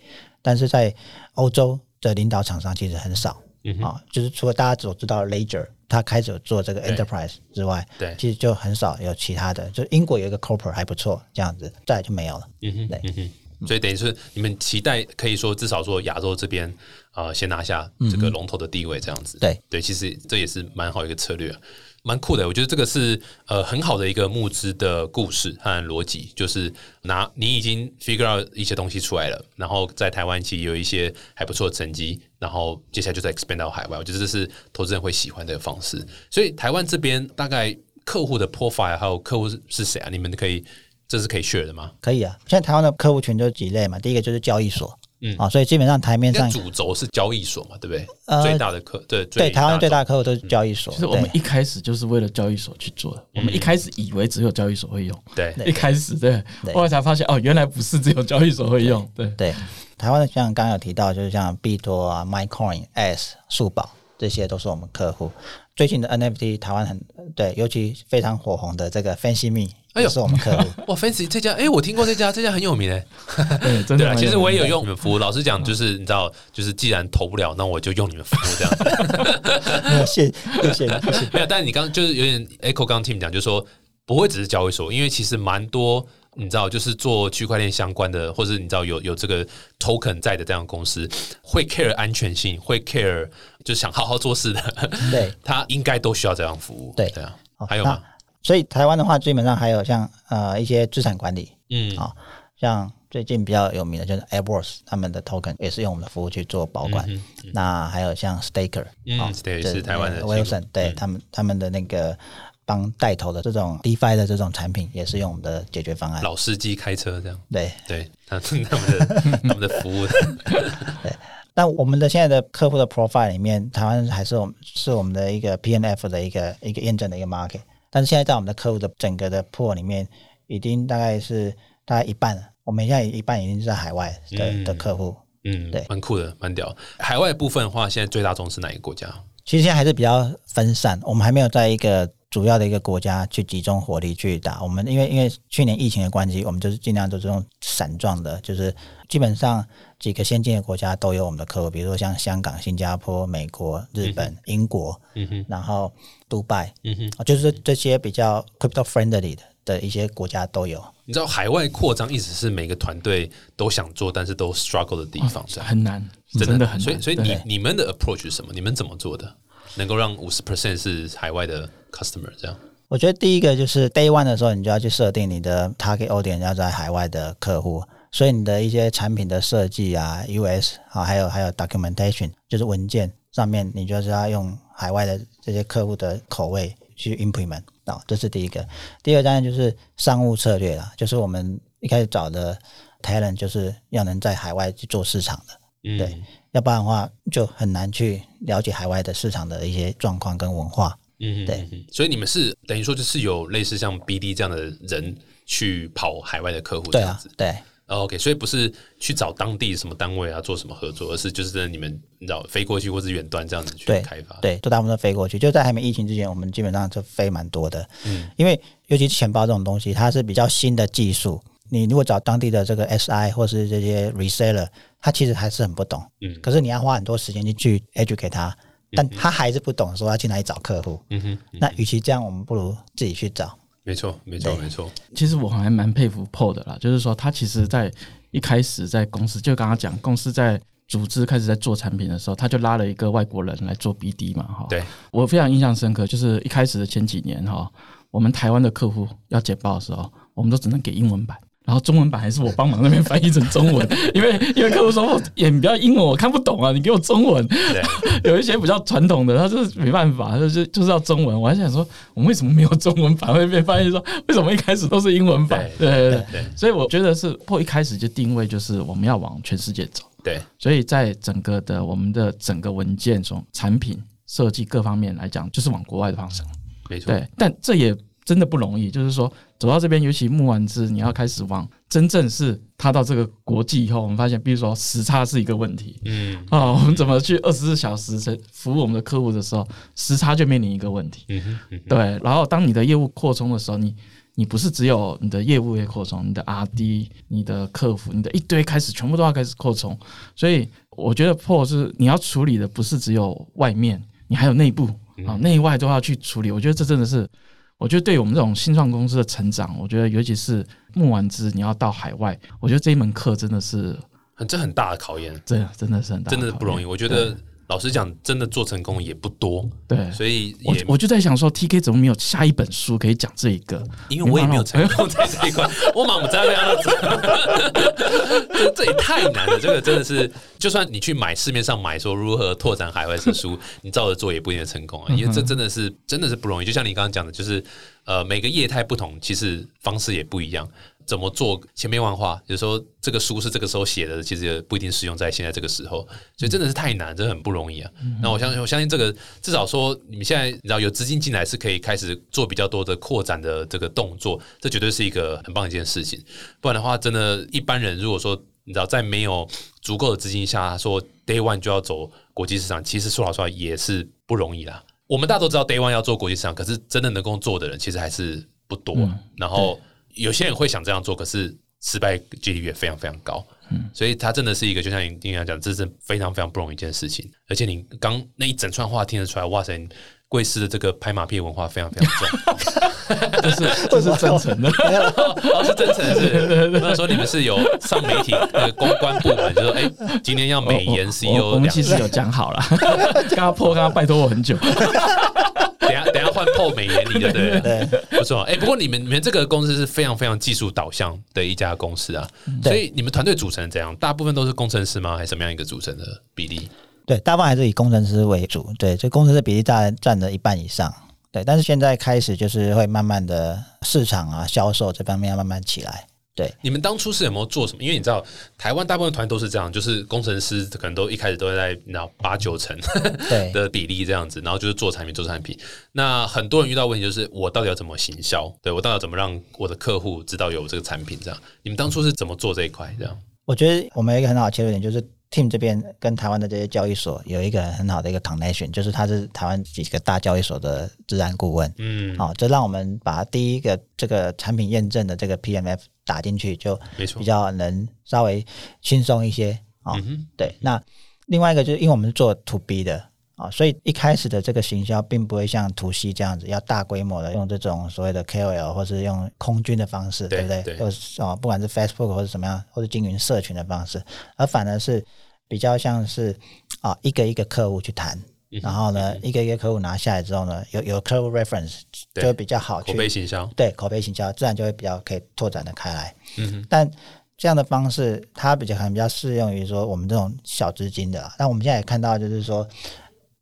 Speaker 3: 但是在欧洲的领导厂商其实很少。啊，就是除了大家所知道的 Ledger，它开始有做这个 Enterprise 之外，
Speaker 2: 对
Speaker 3: 其实就很少有其他的。就英国有一个 Corporate 还不错，这样子，再来就没有了。
Speaker 2: 嗯哼，
Speaker 3: 对
Speaker 2: 嗯哼。所以等于是你们期待可以说至少说亚洲这边啊、呃先拿下这个龙头的地位这样子。
Speaker 3: 对
Speaker 2: 对，其实这也是蛮好一个策略啊、蛮酷的。我觉得这个是呃很好的一个募资的故事和逻辑，就是拿你已经 figure out 一些东西出来了，然后在台湾其实有一些还不错的成绩，然后接下来就再 expand 到海外。我觉得这是投资人会喜欢的方式。所以台湾这边大概客户的 profile 还有客户是是谁啊？你们可以这是可以 share 的吗？
Speaker 3: 可以啊，现在台湾的客户群就几类嘛，第一个就是交易所，
Speaker 2: 嗯
Speaker 3: 啊，所以基本上台面上
Speaker 2: 主轴是交易所嘛，对不对？
Speaker 3: 呃
Speaker 2: 最大的客对
Speaker 3: 对台湾最大的
Speaker 2: 客
Speaker 3: 客户都是交易所。
Speaker 4: 其实我们一开始就是为了交易所去做的。我们一开始以为只有交易所会用，
Speaker 2: 对
Speaker 4: 一开始对，
Speaker 3: 对
Speaker 4: 后来才发现哦，原来不是只有交易所会用。对，
Speaker 3: 对，台湾的像刚刚有提到，就是像币多啊、MyCoin、S、数宝这些都是我们客户。最近的 NFT 台湾很对，尤其非常火红的这个 Fancy Me，
Speaker 2: 哎呦
Speaker 3: 也是我们客户。
Speaker 2: 哇，Fancy 这家，哎，我听过这家，这家很有名哎。
Speaker 4: 对，真的。
Speaker 2: 其实我也有用你们服务。老实讲，就是你知道，就是既然投不了，那我就用你们服务这样子。
Speaker 3: 没有谢谢谢谢谢。
Speaker 2: 没有，但是你刚就是有点 echo 刚刚 Tim 讲，就是说不会只是交易所，因为其实蛮多。你知道，就是做区块链相关的，或者你知道有有这个 token 在的这样的公司，会 care 安全性，会 care 就想好好做事的，
Speaker 3: 对，
Speaker 2: 他应该都需要这样服务。
Speaker 3: 对
Speaker 2: 对啊，还有吗？
Speaker 3: 那所以台湾的话，基本上还有像呃一些资产管理，
Speaker 2: 嗯，
Speaker 3: 好像最近比较有名的就是 AirWorks 他们的 token 也是用我们的服务去做保管。那还有像 Staker，
Speaker 2: 嗯
Speaker 3: 好
Speaker 2: 对
Speaker 3: 这
Speaker 2: 是台湾的
Speaker 3: Wilson，对他们他们的那个帮带头的这种 DeFi 的这种产品，也是用我们的解决方案。
Speaker 2: 老司机开车这样，
Speaker 3: 对，
Speaker 2: 对 他他们的 他们的服务，对。
Speaker 3: 但我们的现在的客户的 profile 里面，台湾还是我们是我们的一个 PNF 的一个一个验证的一个 market，但是现在在我们的客户的整个的 pool 里面，已经大概是大概一半了。我们现在一半已经是在海外的、
Speaker 2: 嗯
Speaker 3: 的客户，
Speaker 2: 嗯，
Speaker 3: 对
Speaker 2: 蛮酷的，蛮屌。海外部分的话，现在最大宗是哪一个国家？
Speaker 3: 其实现在还是比较分散，我们还没有在一个主要的一个国家去集中火力去打。我们因为因为去年疫情的关系，我们就是尽量都是用散状的，就是基本上几个先进的国家都有我们的客户，比如说像香港、新加坡、美国、日本、英国，
Speaker 2: 嗯哼，
Speaker 3: 然后杜拜，
Speaker 2: 嗯哼，
Speaker 3: 啊，就是这些比较 crypto friendly 的的一些国家都有。
Speaker 2: 你知道海外扩张一直是每个团队都想做，但是都 struggle 的地方，这样
Speaker 4: 很难，真的很难。
Speaker 2: 所以所以你你们的 approach 是什么？你们怎么做的，能够让五十 percent 是海外的 customer 这样？
Speaker 3: 我觉得第一个就是 day one 的时候，你就要去设定你的 target audience 要在海外的客户，所以你的一些产品的设计啊、US 啊，还有还有 documentation，就是文件上面，你就是要用海外的这些客户的口味去 implement 啊、这是第一个。第二当然就是商务策略了，就是我们一开始找的 talent 就是要能在海外去做市场的。
Speaker 2: 嗯，
Speaker 3: 对要不然的话就很难去了解海外的市场的一些状况跟文化。
Speaker 2: 嗯，
Speaker 3: 对
Speaker 2: 所以你们是等于说就是有类似像 BD 这样的人去跑海外的客户这
Speaker 3: 对啊
Speaker 2: 样子。，
Speaker 3: 对。
Speaker 2: 哦 OK，所以不是去找当地什么单位啊做什么合作，而是就是真的你们你知道飞过去或是远端这样子去开发。
Speaker 3: 对，都大部分都飞过去。就在还没疫情之前，我们基本上就飞蛮多的。嗯，因为尤其是钱包这种东西，它是比较新的技术，你如果找当地的这个 SI 或是这些 reseller，他其实还是很不懂，
Speaker 2: 嗯
Speaker 3: 可是你要花很多时间去去 educate 他，但他还是不懂说要去哪里找客户。
Speaker 2: 嗯哼，嗯
Speaker 3: 那与其这样，我们不如自己去找。
Speaker 2: 没错，没错，
Speaker 3: 对
Speaker 2: 没错，
Speaker 4: 其实我还蛮佩服 Paul 的啦，就是说他其实在一开始在公司，就刚刚讲公司在组织开始在做产品的时候，他就拉了一个外国人来做 BD 嘛，哈。
Speaker 2: 对，
Speaker 4: 我非常印象深刻，就是一开始的前几年哈，我们台湾的客户要简报的时候，我们都只能给英文版。然后中文版还是我帮忙那边翻译成中文，因为因为客户说我也不要英文，我看不懂啊，你给我中文。有一些比较传统的，他就是没办法，就是就是要中文。我还想说，我们为什么没有中文版？会被翻译说，为什么一开始都是英文版？对对对。
Speaker 2: 对，
Speaker 4: 所以我觉得是破一开始就定位就是我们要往全世界走，
Speaker 2: 对，
Speaker 4: 所以在整个的我们的整个文件从产品设计各方面来讲，就是往国外的方向。
Speaker 2: 没错，
Speaker 4: 对，但这也真的不容易，就是说走到这边，尤其木丸子，你要开始往真正是踏到这个国际以后，我们发现，比如说时差是一个问题。
Speaker 2: 嗯
Speaker 4: 啊、我们怎么去二十四小时在服务我们的客户的时候，时差就面临一个问题。
Speaker 2: 嗯哼，嗯，
Speaker 4: 对，然后当你的业务扩充的时候，你你不是只有你的业务会扩充，你的 R&D、你的客服、你的一堆开始全部都要开始扩充，所以我觉得 PO 是你要处理的不是只有外面，你还有内部啊，内外都要去处理。我觉得这真的是，我觉得对我们这种新创公司的成长，我觉得尤其是募完资你要到海外，我觉得这一门课真的是
Speaker 2: 很这很大的考验，
Speaker 4: 真的真的是很大
Speaker 2: 真的不容易。我觉得老实讲，真的做成功也不多，
Speaker 4: 对。
Speaker 2: 所以也
Speaker 4: 我我就在想说，TK 怎么没有下一本书可以讲这一个？
Speaker 2: 因为我也没有成功 在这一块，我满不在乎，这这也太难了。这个真的是，就算你去买市面上买说如何拓展海外的书，你照着做也不一定成功啊，因为这真的是真的是不容易。就像你刚刚讲的，就是呃每个业态不同，其实方式也不一样。怎么做千变万化，有时候这个书是这个时候写的，其实也不一定适用在现在这个时候，所以真的是太难，真的很不容易啊。那我相信，我相信这个至少说，你们现在你知道有资金进来，是可以开始做比较多的扩展的这个动作，这绝对是一个很棒的一件事情。不然的话，真的，一般人如果说你知道在没有足够的资金下，说 day one 就要走国际市场，其实说老实话也是不容易啦。我们大家都知道 day one 要做国际市场，可是真的能够做的人其实还是不多。然后有些人会想这样做，可是失败几率也非常非常高。所以它真的是一个，就像你刚刚讲，这是非常非常不容易一件事情。而且你刚那一整串话听得出来，哇塞，贵司的这个拍马屁文化非常非常重。
Speaker 4: 这 是这是真诚的。
Speaker 2: 哦，是真诚的是，那时候你们是有上媒体那个公关部门，就说哎，今天要美颜 CEO
Speaker 4: 我们其实有讲好了，刚刚破，刚刚拜托我很久。
Speaker 2: 等一下等一下换透美颜里的对了，
Speaker 3: 对
Speaker 2: 不错。哎、不过你们你们这个公司是非常非常技术导向的一家公司啊，所以你们团队组成怎样？大部分都是工程师吗？还是什么样一个组成的比例？
Speaker 3: 对，大部分还是以工程师为主。对，这工程师比例占占了一半以上。对，但是现在开始就是会慢慢的市场啊、销售这方面要慢慢起来。对，
Speaker 2: 你们当初是有没有做什么？因为你知道，台湾大部分团都是这样，就是工程师可能都一开始都在那八九成
Speaker 3: 对
Speaker 2: 的比例这样子，然后就是做产品做产品。那很多人遇到问题就是，我到底要怎么行销？对我到底要怎么让我的客户知道有这个产品？这样，你们当初是怎么做这一块？这样，
Speaker 3: 我觉得我们有一个很好的切入点，就是 Team 这边跟台湾的这些交易所有一个很好的一个 connection，就是他是台湾几个大交易所的治安顾问。
Speaker 2: 嗯，
Speaker 3: 好、这让我们把第一个这个产品验证的这个 PMF 打进去，就
Speaker 2: 没错。
Speaker 3: 比，较能稍微轻松一些。啊、哦
Speaker 2: 嗯，
Speaker 3: 对，那另外一个就是因为我们是做 to B 的啊、所以一开始的这个行销并不会像 to C 这样子，要大规模的用这种所谓的 KOL 或是用空军的方式，
Speaker 2: 对
Speaker 3: 不对？
Speaker 2: 对
Speaker 3: 或是哦，不管是 Facebook 或者怎么样，或者经营社群的方式，而反而是比较像是啊、一个一个客户去谈。
Speaker 2: 嗯
Speaker 3: 然后呢，一个一个客户拿下来之后呢，有有客户 reference 就会比较好去
Speaker 2: 口碑行销，
Speaker 3: 对口碑行销，自然就会比较可以拓展的开来。
Speaker 2: 嗯哼，
Speaker 3: 但这样的方式，它比较可能比较适用于说我们这种小资金的啦。但我们现在也看到，就是说，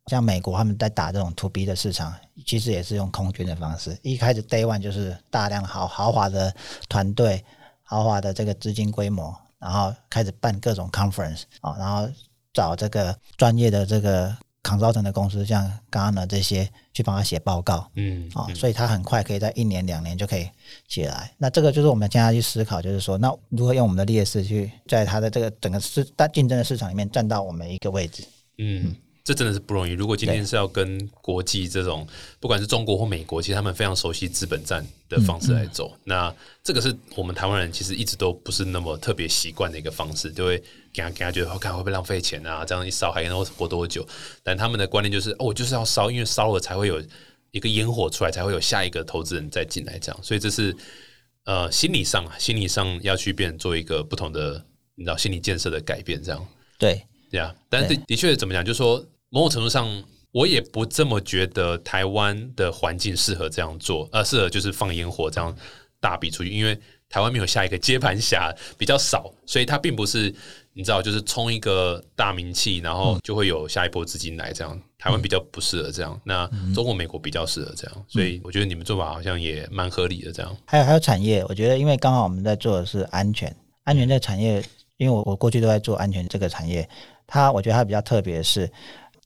Speaker 3: 像美国他们在打这种 to B 的市场，其实也是用空军的方式。一开始 Day One 就是大量豪豪华的团队、豪华的这个资金规模，然后开始办各种 conference 啊、然后找这个专业的这个 consultant 的公司，像刚刚的这些去帮他写报告。
Speaker 2: 嗯，
Speaker 3: 啊、
Speaker 2: 嗯
Speaker 3: 所以他很快可以在一年两年就可以起来。那这个就是我们现在去思考，就是说，那如何用我们的劣势去在它的这个整个市大竞争的市场里面占到我们一个位置？
Speaker 2: 嗯，这真的是不容易。如果今天是要跟国际这种，不管是中国或美国，其实他们非常熟悉资本战的方式来走。那这个是我们台湾人其实一直都不是那么特别习惯的一个方式，就会给他给他觉得，我看会不会浪费钱啊？这样一烧还能活多久？但他们的观念就是，哦，我就是要烧，因为烧了才会有一个烟火出来，才会有下一个投资人再进来。这样，所以这是呃心理上，心理上要去变做一个不同的，你知道心理建设的改变。这样，
Speaker 3: 对，
Speaker 2: 对啊。但是的确怎么讲，就是说。某种程度上，我也不这么觉得台湾的环境适合这样做，呃，适合就是放烟火这样大笔出去，因为台湾没有下一个接盘侠，比较少，所以它并不是你知道，就是冲一个大名气，然后就会有下一波资金来这样。台湾比较不适合这样，那中国、美国比较适合这样，所以我觉得你们做法好像也蛮合理的这样。
Speaker 3: 还有还有产业，我觉得因为刚好我们在做的是安全，安全这个产业，因为我我过去都在做安全这个产业，它我觉得它比较特别的是。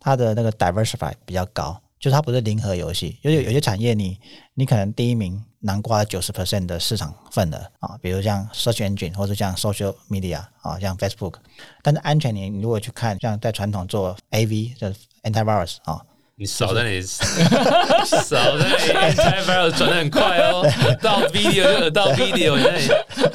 Speaker 3: 它的那个 diversify 比较高，就是它不是零和游戏，就是有些产业你你可能第一名能瓜九十 percent 的市场份额啊，比如像 search engine 或者像 social media 啊，像 Facebook，但是安全你如果去看，像在传统做 AV 的 antivirus 啊。
Speaker 2: 你少在你 少在你 antivirus 转的很快哦，到 video 就到 video 那里，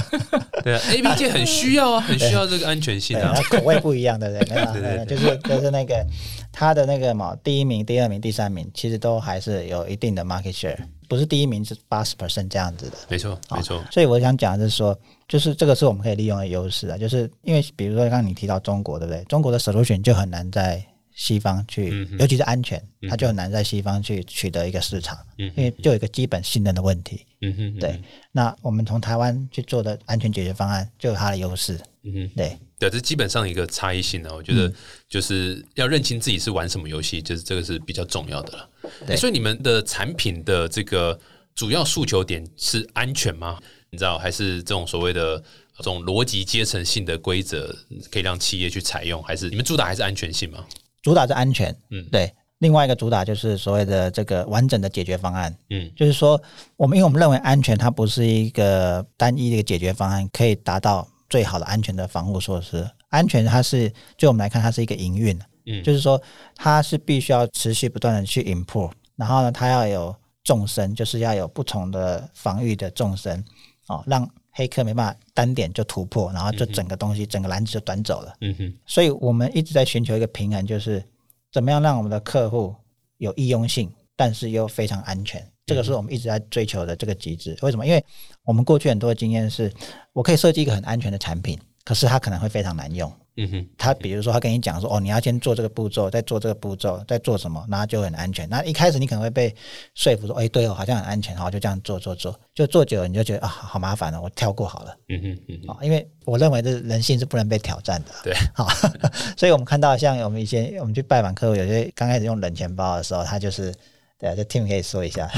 Speaker 2: 对啊，A B 界很需要啊，很需要这个安全性啊，
Speaker 3: 口味不一样的人，对对，就是就是那个他的那个嘛，第一名、第二名、第三名，其实都还是有一定的 market share，不是第一名是八十 percent 这样子的，
Speaker 2: 没错没错。
Speaker 3: 所以我想讲的是说，就是这个是我们可以利用的优势啊，就是因为比如说刚刚你提到中国，对不对？中国的 solution 就很难在。西方去，尤其是安全，它就很难在西方去取得一个市场，因为就有一个基本信任的问题。嗯哼，对。那我们从台湾去做的安全解决方案，就有它的优势。嗯哼，对，
Speaker 2: 对，这基本上一个差异性呢。我觉得就是要认清自己是玩什么游戏，就是这个是比较重要的了。对，所以你们的产品的这个主要诉求点是安全吗？你知道，还是这种所谓的这种逻辑阶层性的规则可以让企业去采用？还是你们主打还是安全性吗？
Speaker 3: 主打是安全，嗯，对。另外一个主打就是所谓的这个完整的解决方案，嗯，就是说我们因为我们认为安全它不是一个单一的一个解决方案，可以达到最好的安全的防护措施。安全它是就我们来看，它是一个营运，嗯，就是说它是必须要持续不断的去 improve，然后呢，它要有纵深，就是要有不同的防御的纵深，哦，让。黑客没办法单点就突破，然后就整个东西整个篮子就短走了。嗯哼，所以我们一直在寻求一个平衡，就是怎么样让我们的客户有易用性，但是又非常安全。这个是我们一直在追求的这个极致。为什么？因为我们过去很多的经验是，我可以设计一个很安全的产品，可是它可能会非常难用。嗯哼，他比如说他跟你讲说，哦，你要先做这个步骤，再做这个步骤，再做什么，那就很安全。那一开始你可能会被说服说，哎，对哦，好像很安全，好，就这样做做做，就做久了你就觉得啊，好麻烦了，我跳过好了。嗯哼嗯，啊，因为我认为这人性是不能被挑战的。
Speaker 2: 对，
Speaker 3: 好 所以我们看到像我们以前我们去拜访客户，有些刚开始用冷钱包的时候，他就是对啊，这 Tim 可以说一下。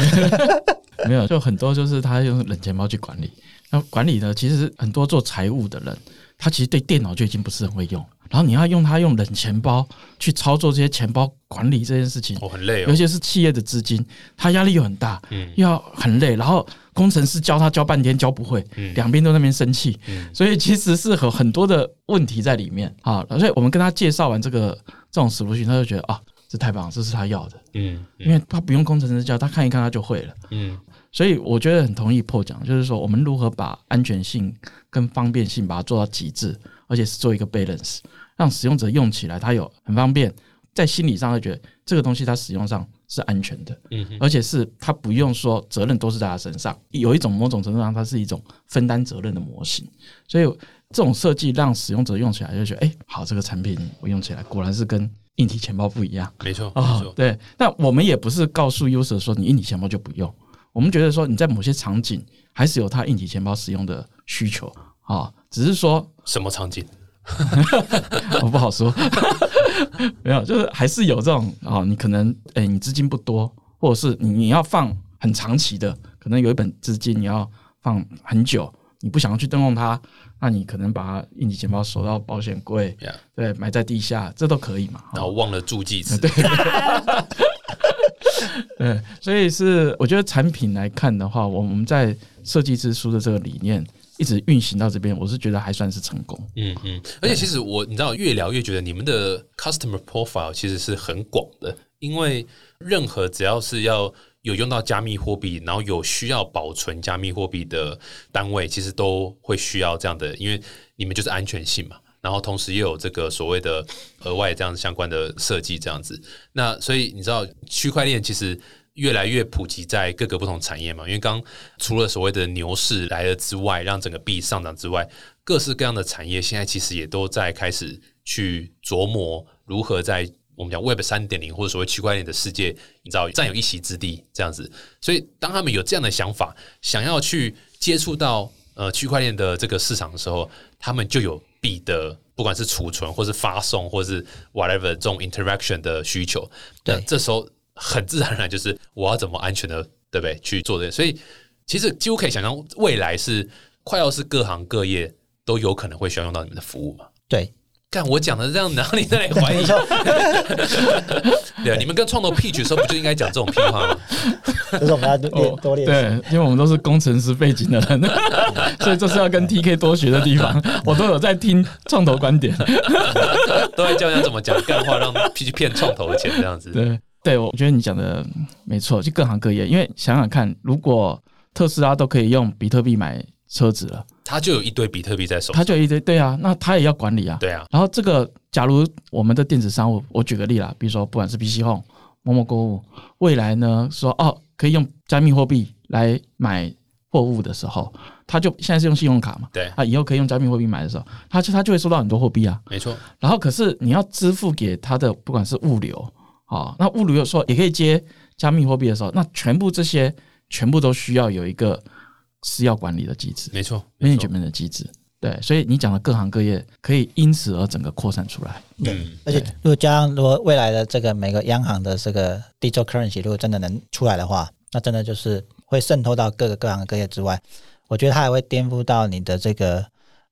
Speaker 4: 没有，就很多就是他用冷钱包去管理，那管理呢，其实很多做财务的人。他其实对电脑就已经不是很会用，然后你要用他用冷钱包去操作这些钱包管理这件事情，
Speaker 2: 哦，很累，
Speaker 4: 尤其是企业的资金，他压力又很大，嗯，要很累，然后工程师教他教半天教不会，嗯。两边都那边生气，所以其实是有很多的问题在里面。啊。所以我们跟他介绍完这个这种 solution，他就觉得啊，这太棒，这是他要的，嗯，因为他不用工程师教，他看一看他就会了，嗯。所以我觉得很同意破讲，就是说我们如何把安全性跟方便性把它做到极致，而且是做一个 balance，让使用者用起来它有很方便，在心理上会觉得这个东西它使用上是安全的，嗯，而且是它不用说责任都是在他身上，有一种某种程度上它是一种分担责任的模型，所以这种设计让使用者用起来就觉得，哎，好，这个产品我用起来果然是跟硬体钱包不一样，
Speaker 2: 没错，没错，
Speaker 4: 对。那我们也不是告诉 user 说你硬体钱包就不用。我们觉得说你在某些场景还是有它硬体钱包使用的需求啊，只是说
Speaker 2: 什么场景
Speaker 4: 我不好说，没有，就是还是有这种啊，你可能诶，你资金不多，或者是你你要放很长期的，可能有一本资金你要放很久，你不想要去动用它，那你可能把硬体钱包锁到保险柜，对，埋在地下，这都可以嘛。
Speaker 2: 然后忘了助记词。
Speaker 4: 对，对所以是我觉得产品来看的话，我们在设计之书的这个理念一直运行到这边，我是觉得还算是成功。
Speaker 2: 嗯嗯，而且其实我你知道，越聊越觉得你们的 customer profile 其实是很广的，因为任何只要是要有用到加密货币，然后有需要保存加密货币的单位，其实都会需要这样的，因为你们就是安全性嘛。然后同时又有这个所谓的额外这样相关的设计，这样子。那所以你知道，区块链其实越来越普及在各个不同产业嘛。因为刚除了所谓的牛市来了之外，让整个币上涨之外，各式各样的产业现在其实也都在开始去琢磨如何在我们讲 Web 三点零或者所谓区块链的世界，你知道占有一席之地这样子。所以当他们有这样的想法，想要去接触到呃区块链的这个市场的时候，他们就有。币的不管是储存或是发送或是 whatever 这种 interaction 的需求，
Speaker 3: 对，
Speaker 2: 这时候很自然而然就是我要怎么安全的，对不对？去做这些，所以其实几乎可以想象，未来是快要是各行各业都有可能会需要用到你们的服务嘛？
Speaker 3: 对。
Speaker 2: 看我讲的这样，然后你再来怀疑？对啊，你们跟创投 pitch 的时候，不就应该讲这种屁话吗？
Speaker 3: 这是我们要多多练。
Speaker 4: 对，因为我们都是工程师背景的人，所以这是要跟 TK 多学的地方。我都有在听创投观点，
Speaker 2: 都在教人家怎么讲干话，让 pitch 骗创投的钱这样子。
Speaker 4: 对，对我觉得你讲的没错，就各行各业。因为想想看，如果特斯拉都可以用比特币买车子了。
Speaker 2: 他就有一堆比特币在手，
Speaker 4: 他就一堆对啊，那他也要管理啊，
Speaker 2: 对啊。
Speaker 4: 然后这个，假如我们的电子商务，我举个例啦，比如说不管是 PC Home、某某购物，未来呢说哦可以用加密货币来买货物的时候，他就现在是用信用卡嘛，
Speaker 2: 对
Speaker 4: 啊，以后可以用加密货币买的时候，他就他就会收到很多货币啊，
Speaker 2: 没错。
Speaker 4: 然后可是你要支付给他的不管是物流啊，那物流有时候也可以接加密货币的时候，那全部这些全部都需要有一个。是要管理的机制，
Speaker 2: 没错
Speaker 4: ，management 的机制，对，所以你讲的各行各业可以因此而整个扩散出来，
Speaker 3: 对，而且如果加上如果未来的这个每个央行的这个 digital currency 如果真的能出来的话，那真的就是会渗透到各个各行各业之外，我觉得它还会颠覆到你的这个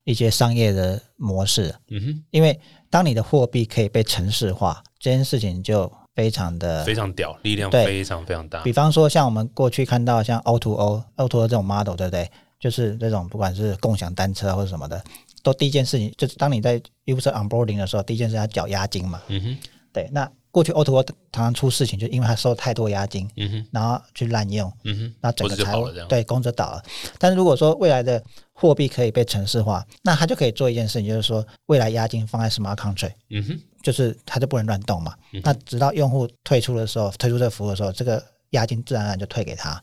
Speaker 3: 一些商业的模式，
Speaker 2: 嗯哼，
Speaker 3: 因为当你的货币可以被城市化，这件事情就。非常的
Speaker 2: 非常屌，力量非常非常大。
Speaker 3: 比方说，像我们过去看到像 O to O、O to O 这种 model，对不对？就是这种不管是共享单车或者什么的，都第一件事情就是当你在 user onboarding 的时候，第一件事要缴押金嘛。
Speaker 2: 嗯哼。
Speaker 3: 对，那过去 O to O 常常出事情，就因为他收太多押金，
Speaker 2: 嗯哼，
Speaker 3: 然后去滥用，
Speaker 2: 嗯哼，
Speaker 3: 那整个财务对公司倒了。但是如果说未来的货币可以被城市化，那他就可以做一件事情，就是说未来押金放在 smart contract，
Speaker 2: 嗯哼。
Speaker 3: 就是它就不能乱动嘛，那直到用户退出的时候，退出这个服务的时候，这个押金自然而然就退给他。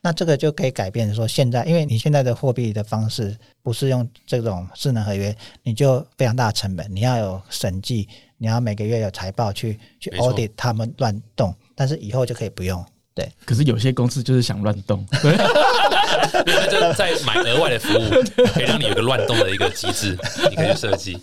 Speaker 3: 那这个就可以改变说，现在因为你现在的货币的方式不是用这种智能合约，你就非常大的成本，你要有审计，你要每个月有财报去去 audit 他们乱动，但是以后就可以不用。对，
Speaker 4: 可是有些公司就是想乱动，
Speaker 2: 就在买额外的服务，可以让你有个乱动的一个机制，你可以设计。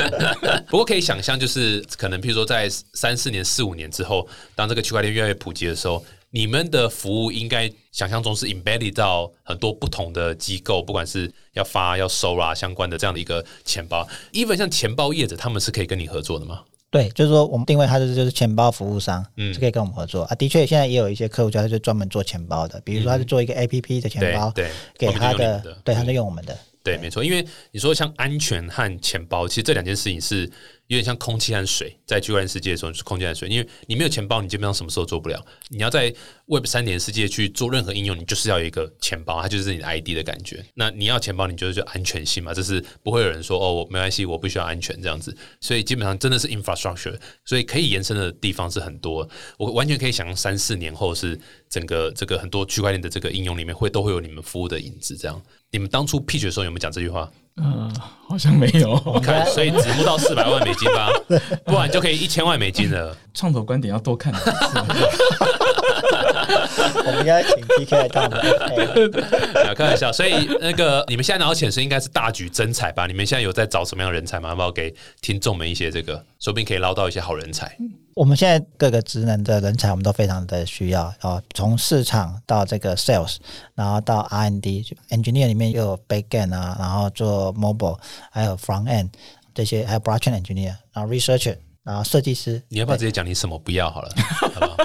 Speaker 2: 不过可以想象，就是可能，譬如说，在三四年、四五年之后，当这个区块链越来越普及的时候，你们的服务应该想象中是 embedded 到很多不同的机构，不管是要发、要收啊相关的这样的一个钱包。even 像钱包业者，他们是可以跟你合作的吗？
Speaker 3: 对，就是说我们定位它是就是钱包服务商，嗯，是可以跟我们合作啊。的确，现在也有一些客户家他就专门做钱包的，比如说他是做一个 A P P 的钱包，
Speaker 2: 对，
Speaker 3: 给他的，对，他就用我们的。
Speaker 2: 对，没错，因为你说像安全和钱包，其实这两件事情是有点像空气和水，在区块链世界的时候是空气和水，因为你没有钱包，你基本上什么时候做不了。你要在 Web 三点世界去做任何应用，你就是要有一个钱包，它就是你的 ID 的感觉。那你要钱包，你就是就安全性嘛，这是不会有人说哦，我没关系，我不需要安全这样子。所以基本上真的是 infrastructure，所以可以延伸的地方是很多。我完全可以想象三四年后是整个这个很多区块链的这个应用里面会都会有你们服务的影子这样。你们当初 pitch 的时候有没有讲这句话？
Speaker 4: 嗯，好像没有。
Speaker 2: 看，所以只募到四百万美金吧，不然就可以一千万美金了。
Speaker 4: 创投观点要多看。
Speaker 3: 我们应该请 PK 来当。
Speaker 2: 开玩笑，所以那个你们现在拿到钱是应该是大举增才吧？你们现在有在找什么样的人才吗？要不要给听众们一些这个，说不定可以捞到一些好人才。
Speaker 3: 我们现在各个职能的人才，我们都非常的需要哦。从市场到这个 sales，然后到 R&D，engineer 里面又有 backend 啊，然后做 mobile，还有 front end 这些，还有 blockchain engineer，然后 researcher 然后设计师，
Speaker 2: 你要不要直接讲你什么不要好了？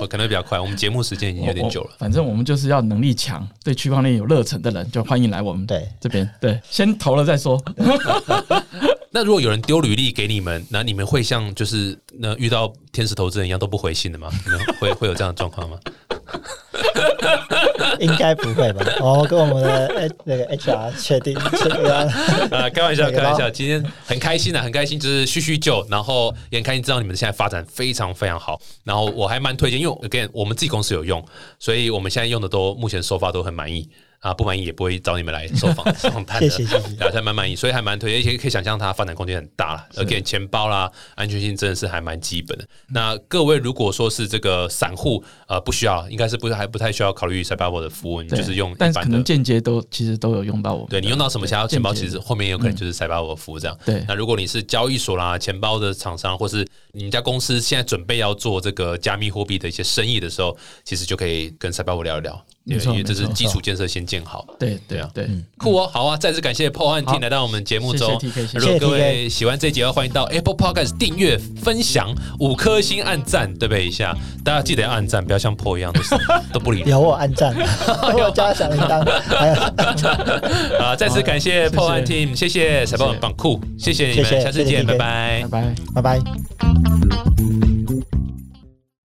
Speaker 2: 我可能比较快，我们节目时间已经有点久了。
Speaker 4: 反正我们就是要能力强、对区块链有热忱的人，就欢迎来我们
Speaker 3: 对
Speaker 4: 这边。对，先投了再说。
Speaker 2: 那如果有人丢履历给你们，那你们会像就是那遇到天使投资人一样都不回信的吗？你们会会有这样的状况吗？
Speaker 3: 应该不会吧？哦跟我们的那个 HR 确定确定啊，
Speaker 2: 啊，开玩笑，
Speaker 3: 那个
Speaker 2: 开玩笑。今天很开心啊的，很开心，就是叙叙旧，然后也很开心知道你们现在发展非常非常好。然后我还蛮推荐，因为 again 我们自己公司有用，所以我们现在用的都目前手法都很满意。啊，不满意也不会找你们来 受访访谈的，
Speaker 3: 谢谢谢谢
Speaker 2: 对啊，还蛮满意，所以还蛮推荐，而且可以想象它发展空间很大了。而且钱包啦，安全性真的是还蛮基本的。那各位如果说是这个散户，呃，不需要，应该是不还不太需要考虑 b e r 的服务，你就是用一
Speaker 4: 但是
Speaker 2: 般的
Speaker 4: 可能间接都其实都有用到我们。
Speaker 2: 对你用到什么想要钱包，其实后面有可能就是塞巴我服务这样。
Speaker 4: 对
Speaker 2: 那如果你是交易所啦、钱包的厂商，或是你们家公司现在准备要做这个加密货币的一些生意的时候，其实就可以跟塞巴我聊一聊，因为这是基础建设先建好。
Speaker 4: 对
Speaker 2: 对啊
Speaker 4: 对对，
Speaker 2: 酷哦，好啊！再次感谢 Paul 和 T 来到我们节目中。如果各位喜欢这一集，要欢迎到 Apple Podcast 订阅、分享、五颗星按赞，对不对？一下，大家记得要按赞，不要像 Paul 一样都是都不理人。
Speaker 3: 有我按赞，我有加小铃铛，还有
Speaker 2: 啊！再次感谢
Speaker 4: 好
Speaker 2: Paul 和
Speaker 4: 谢谢
Speaker 2: Team，谢谢塞巴很棒酷，谢谢你们，下次见，拜拜
Speaker 4: 拜拜。
Speaker 3: 拜拜。